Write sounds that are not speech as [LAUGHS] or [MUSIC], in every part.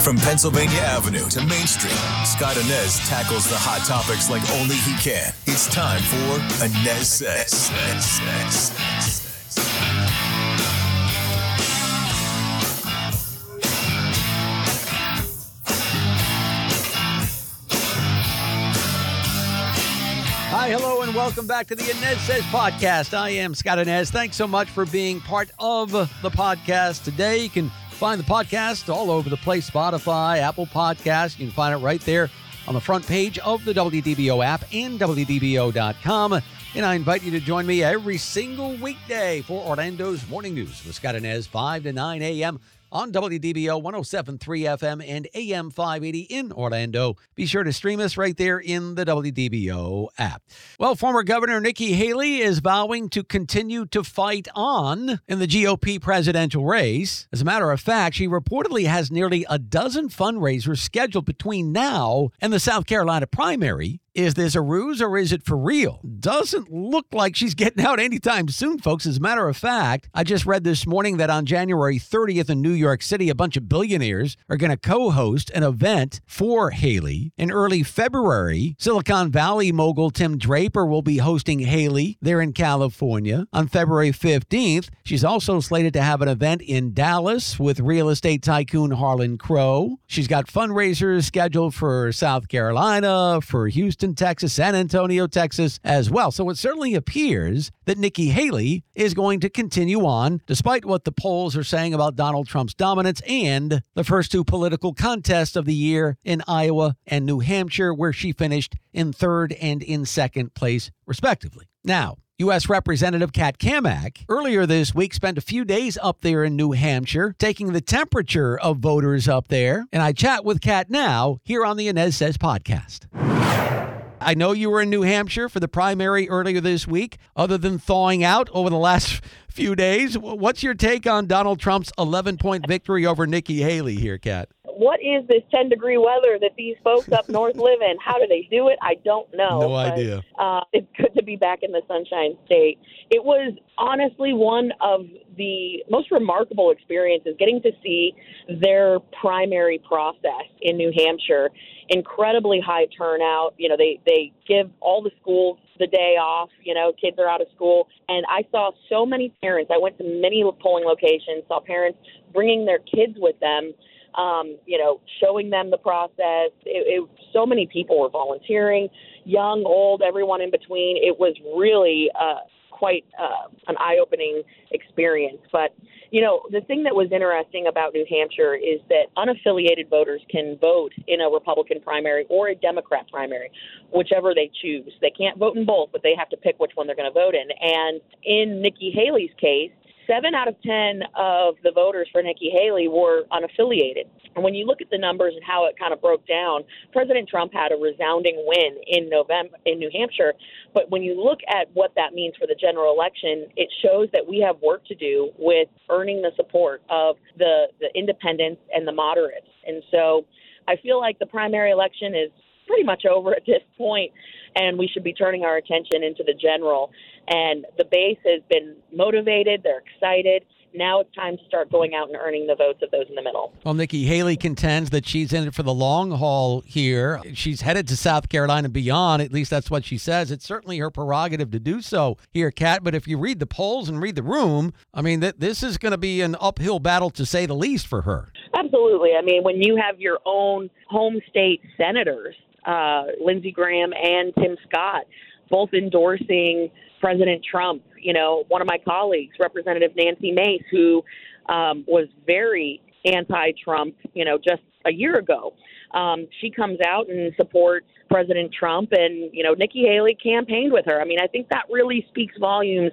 From Pennsylvania Avenue to Main Street, Scott Anez tackles the hot topics like only he can. It's time for Anez Says. Hi, hello, and welcome back to the Anez Says podcast. I am Scott Anez. Thanks so much for being part of the podcast today. You can find the podcast all over the place Spotify, Apple Podcasts. You can find it right there on the front page of the WDBO app and WDBO.com. And I invite you to join me every single weekday for Orlando's Morning News with Scott Anez, 5 to 9 a.m on WDBO 1073 FM and AM 580 in Orlando. Be sure to stream us right there in the WDBO app. Well, former Governor Nikki Haley is vowing to continue to fight on in the GOP presidential race. As a matter of fact, she reportedly has nearly a dozen fundraisers scheduled between now and the South Carolina primary. Is this a ruse or is it for real? Doesn't look like she's getting out anytime soon, folks. As a matter of fact, I just read this morning that on January 30th in New York City, a bunch of billionaires are going to co host an event for Haley. In early February, Silicon Valley mogul Tim Draper will be hosting Haley there in California. On February 15th, she's also slated to have an event in Dallas with real estate tycoon Harlan Crow. She's got fundraisers scheduled for South Carolina, for Houston. Texas, San Antonio, Texas as well. So it certainly appears that Nikki Haley is going to continue on, despite what the polls are saying about Donald Trump's dominance and the first two political contests of the year in Iowa and New Hampshire, where she finished in third and in second place, respectively. Now, U.S. Representative Kat Cammack earlier this week spent a few days up there in New Hampshire taking the temperature of voters up there. And I chat with Kat now here on the Anez Says podcast. I know you were in New Hampshire for the primary earlier this week. Other than thawing out over the last [LAUGHS] few days, what's your take on Donald Trump's 11 point victory over Nikki Haley here, Kat? What is this 10 degree weather that these folks up north live in? How do they do it? I don't know. No but, idea. Uh, it's good to be back in the Sunshine State. It was honestly one of the most remarkable experiences getting to see their primary process in New Hampshire incredibly high turnout. You know, they they give all the schools the day off. You know, kids are out of school, and I saw so many parents. I went to many polling locations, saw parents bringing their kids with them. Um, you know, showing them the process. It, it, so many people were volunteering, young, old, everyone in between. It was really uh, quite uh, an eye-opening experience. But you know, the thing that was interesting about New Hampshire is that unaffiliated voters can vote in a Republican primary or a Democrat primary, whichever they choose. They can't vote in both, but they have to pick which one they're going to vote in. And in Nikki Haley's case, seven out of 10 of the voters for Nikki Haley were unaffiliated. And when you look at the numbers and how it kind of broke down, President Trump had a resounding win in November in New Hampshire. But when you look at what that means for the general election, it shows that we have work to do with earning the support of the, the independents and the moderates. And so I feel like the primary election is pretty much over at this point, and we should be turning our attention into the general. And the base has been motivated, they're excited. Now it's time to start going out and earning the votes of those in the middle. Well, Nikki Haley contends that she's in it for the long haul here. She's headed to South Carolina beyond. At least that's what she says. It's certainly her prerogative to do so here, Kat. But if you read the polls and read the room, I mean, th- this is going to be an uphill battle to say the least for her. Absolutely. I mean, when you have your own home state senators uh, Lindsey Graham and Tim Scott, both endorsing President Trump. You know, one of my colleagues, Representative Nancy Mace, who um, was very anti-Trump, you know, just a year ago. Um, she comes out and supports President Trump, and you know Nikki Haley campaigned with her. I mean, I think that really speaks volumes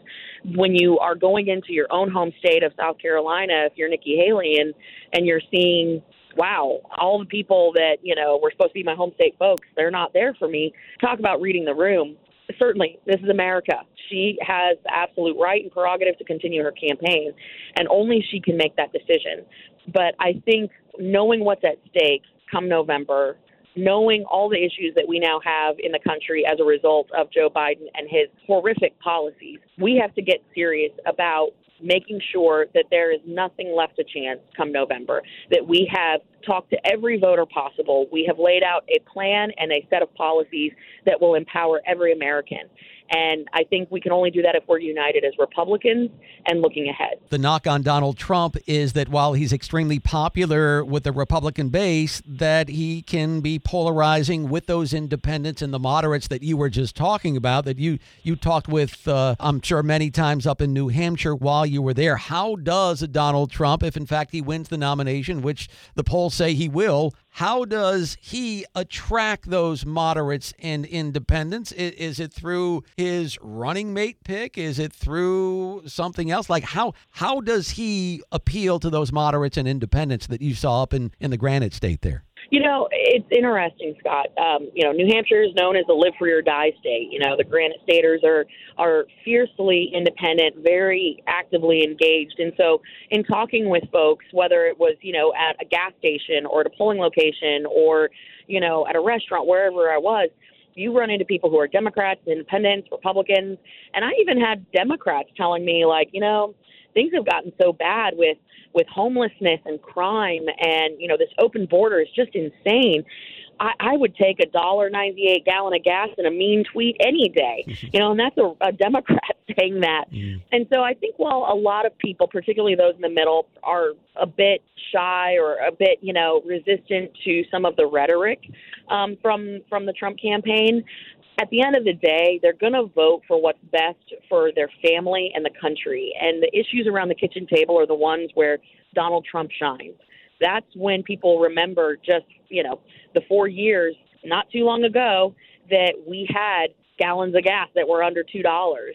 when you are going into your own home state of South Carolina. If you're Nikki Haley and and you're seeing wow, all the people that, you know, were supposed to be my home state folks, they're not there for me. Talk about reading the room. Certainly, this is America. She has the absolute right and prerogative to continue her campaign, and only she can make that decision. But I think knowing what's at stake come November, knowing all the issues that we now have in the country as a result of Joe Biden and his horrific policies, we have to get serious about making sure that there is nothing left to chance come November, that we have talked to every voter possible. We have laid out a plan and a set of policies that will empower every American. And I think we can only do that if we're united as Republicans and looking ahead. The knock on Donald Trump is that while he's extremely popular with the Republican base, that he can be polarizing with those independents and the moderates that you were just talking about. That you you talked with, uh, I'm sure, many times up in New Hampshire while you were there. How does Donald Trump, if in fact he wins the nomination, which the polls say he will, how does he attract those moderates and independents? Is, is, it through his running mate pick? Is it through something else? Like how how does he appeal to those moderates and independents that you saw up in, in the Granite State there? You know, it's interesting, Scott. Um, you know, New Hampshire is known as a live free or die state. You know, the Granite Staters are are fiercely independent, very actively engaged. And so, in talking with folks, whether it was you know at a gas station or at a polling location or you know at a restaurant, wherever I was, you run into people who are Democrats, Independents, Republicans, and I even had Democrats telling me like, you know, things have gotten so bad with with homelessness and crime and you know this open border is just insane I, I would take a dollar ninety eight gallon of gas and a mean tweet any day, [LAUGHS] you know, and that's a, a Democrat [LAUGHS] saying that. Mm. And so I think while a lot of people, particularly those in the middle, are a bit shy or a bit, you know, resistant to some of the rhetoric um, from from the Trump campaign, at the end of the day, they're going to vote for what's best for their family and the country. And the issues around the kitchen table are the ones where Donald Trump shines. That's when people remember just, you know, the four years not too long ago that we had gallons of gas that were under $2,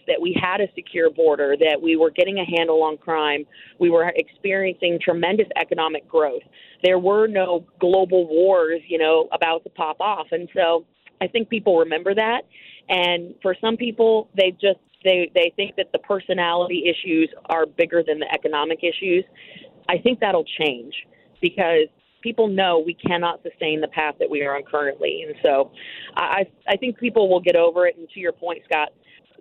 that we had a secure border, that we were getting a handle on crime, we were experiencing tremendous economic growth. There were no global wars, you know, about to pop off. And so I think people remember that, and for some people, they just they they think that the personality issues are bigger than the economic issues. I think that'll change because people know we cannot sustain the path that we are on currently, and so I I think people will get over it. And to your point, Scott,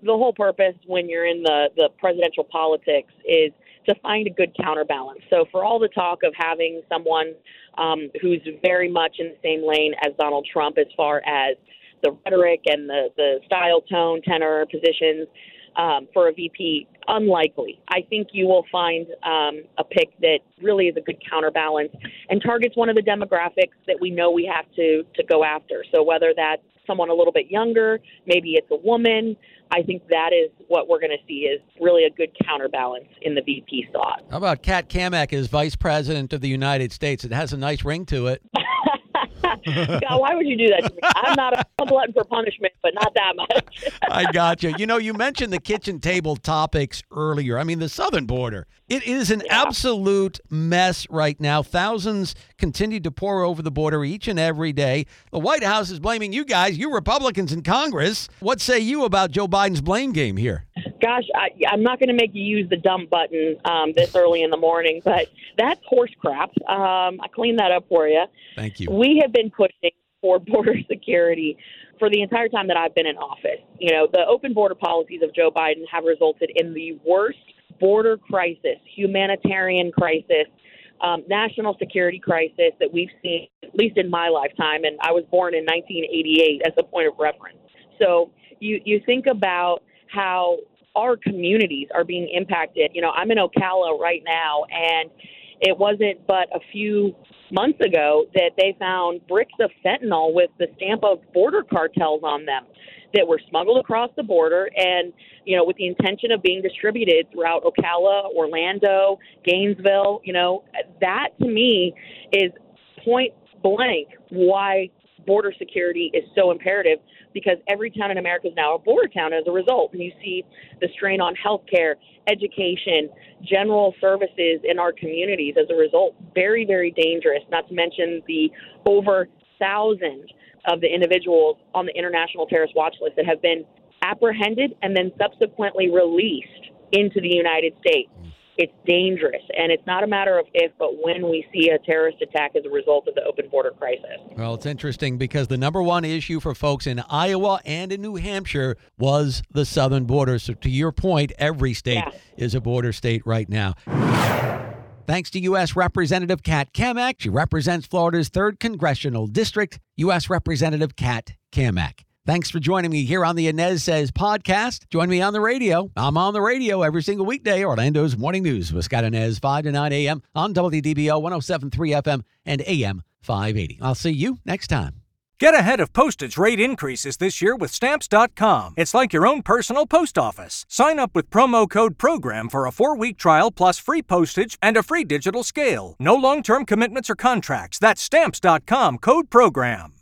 the whole purpose when you're in the the presidential politics is to find a good counterbalance. So for all the talk of having someone um, who's very much in the same lane as Donald Trump as far as the rhetoric and the, the style, tone, tenor, positions um, for a VP, unlikely. I think you will find um, a pick that really is a good counterbalance and targets one of the demographics that we know we have to, to go after. So whether that's someone a little bit younger, maybe it's a woman, I think that is what we're going to see is really a good counterbalance in the VP slot. How about Kat Cammack as Vice President of the United States? It has a nice ring to it. [LAUGHS] [LAUGHS] God, why would you do that to me? I'm not a [LAUGHS] glutton for punishment, but not that much. [LAUGHS] I got you. You know, you mentioned the kitchen table topics earlier. I mean, the southern border. It is an yeah. absolute mess right now. Thousands continue to pour over the border each and every day. The White House is blaming you guys, you Republicans in Congress. What say you about Joe Biden's blame game here? Gosh, I, am not going to make you use the dump button um, this early in the morning, but that's horse crap. Um, I cleaned that up for you. Thank you. We have been pushing for [LAUGHS] border security for the entire time that I've been in office. You know, the open border policies of Joe Biden have resulted in the worst border crisis, humanitarian crisis, um, national security crisis that we've seen, at least in my lifetime. And I was born in 1988 as a point of reference. So you, you think about how our communities are being impacted. You know, I'm in Ocala right now, and it wasn't but a few months ago that they found bricks of fentanyl with the stamp of border cartels on them that were smuggled across the border and you know with the intention of being distributed throughout Ocala, Orlando, Gainesville, you know that to me is point blank why border security is so imperative because every town in America is now a border town as a result. And you see the strain on healthcare, education, general services in our communities as a result. Very, very dangerous, not to mention the over thousand of the individuals on the international terrorist watch list that have been apprehended and then subsequently released into the United States. It's dangerous. And it's not a matter of if, but when we see a terrorist attack as a result of the open border crisis. Well, it's interesting because the number one issue for folks in Iowa and in New Hampshire was the southern border. So, to your point, every state Yeah. is a border state right now. Thanks to U.S. Representative Kat Cammack. She represents Florida's 3rd Congressional District. U.S. Representative Kat Cammack. Thanks for joining me here on the Anez Says podcast. Join me on the radio. I'm on the radio every single weekday, Orlando's Morning News with Scott Anez, 5 to 9 a.m. on WDBO 1073 FM and AM 580. I'll see you next time. Get ahead of postage rate increases this year with Stamps.com. It's like your own personal post office. Sign up with promo code PROGRAM for a four week trial plus free postage and a free digital scale. No long term commitments or contracts. That's Stamps.com code PROGRAM.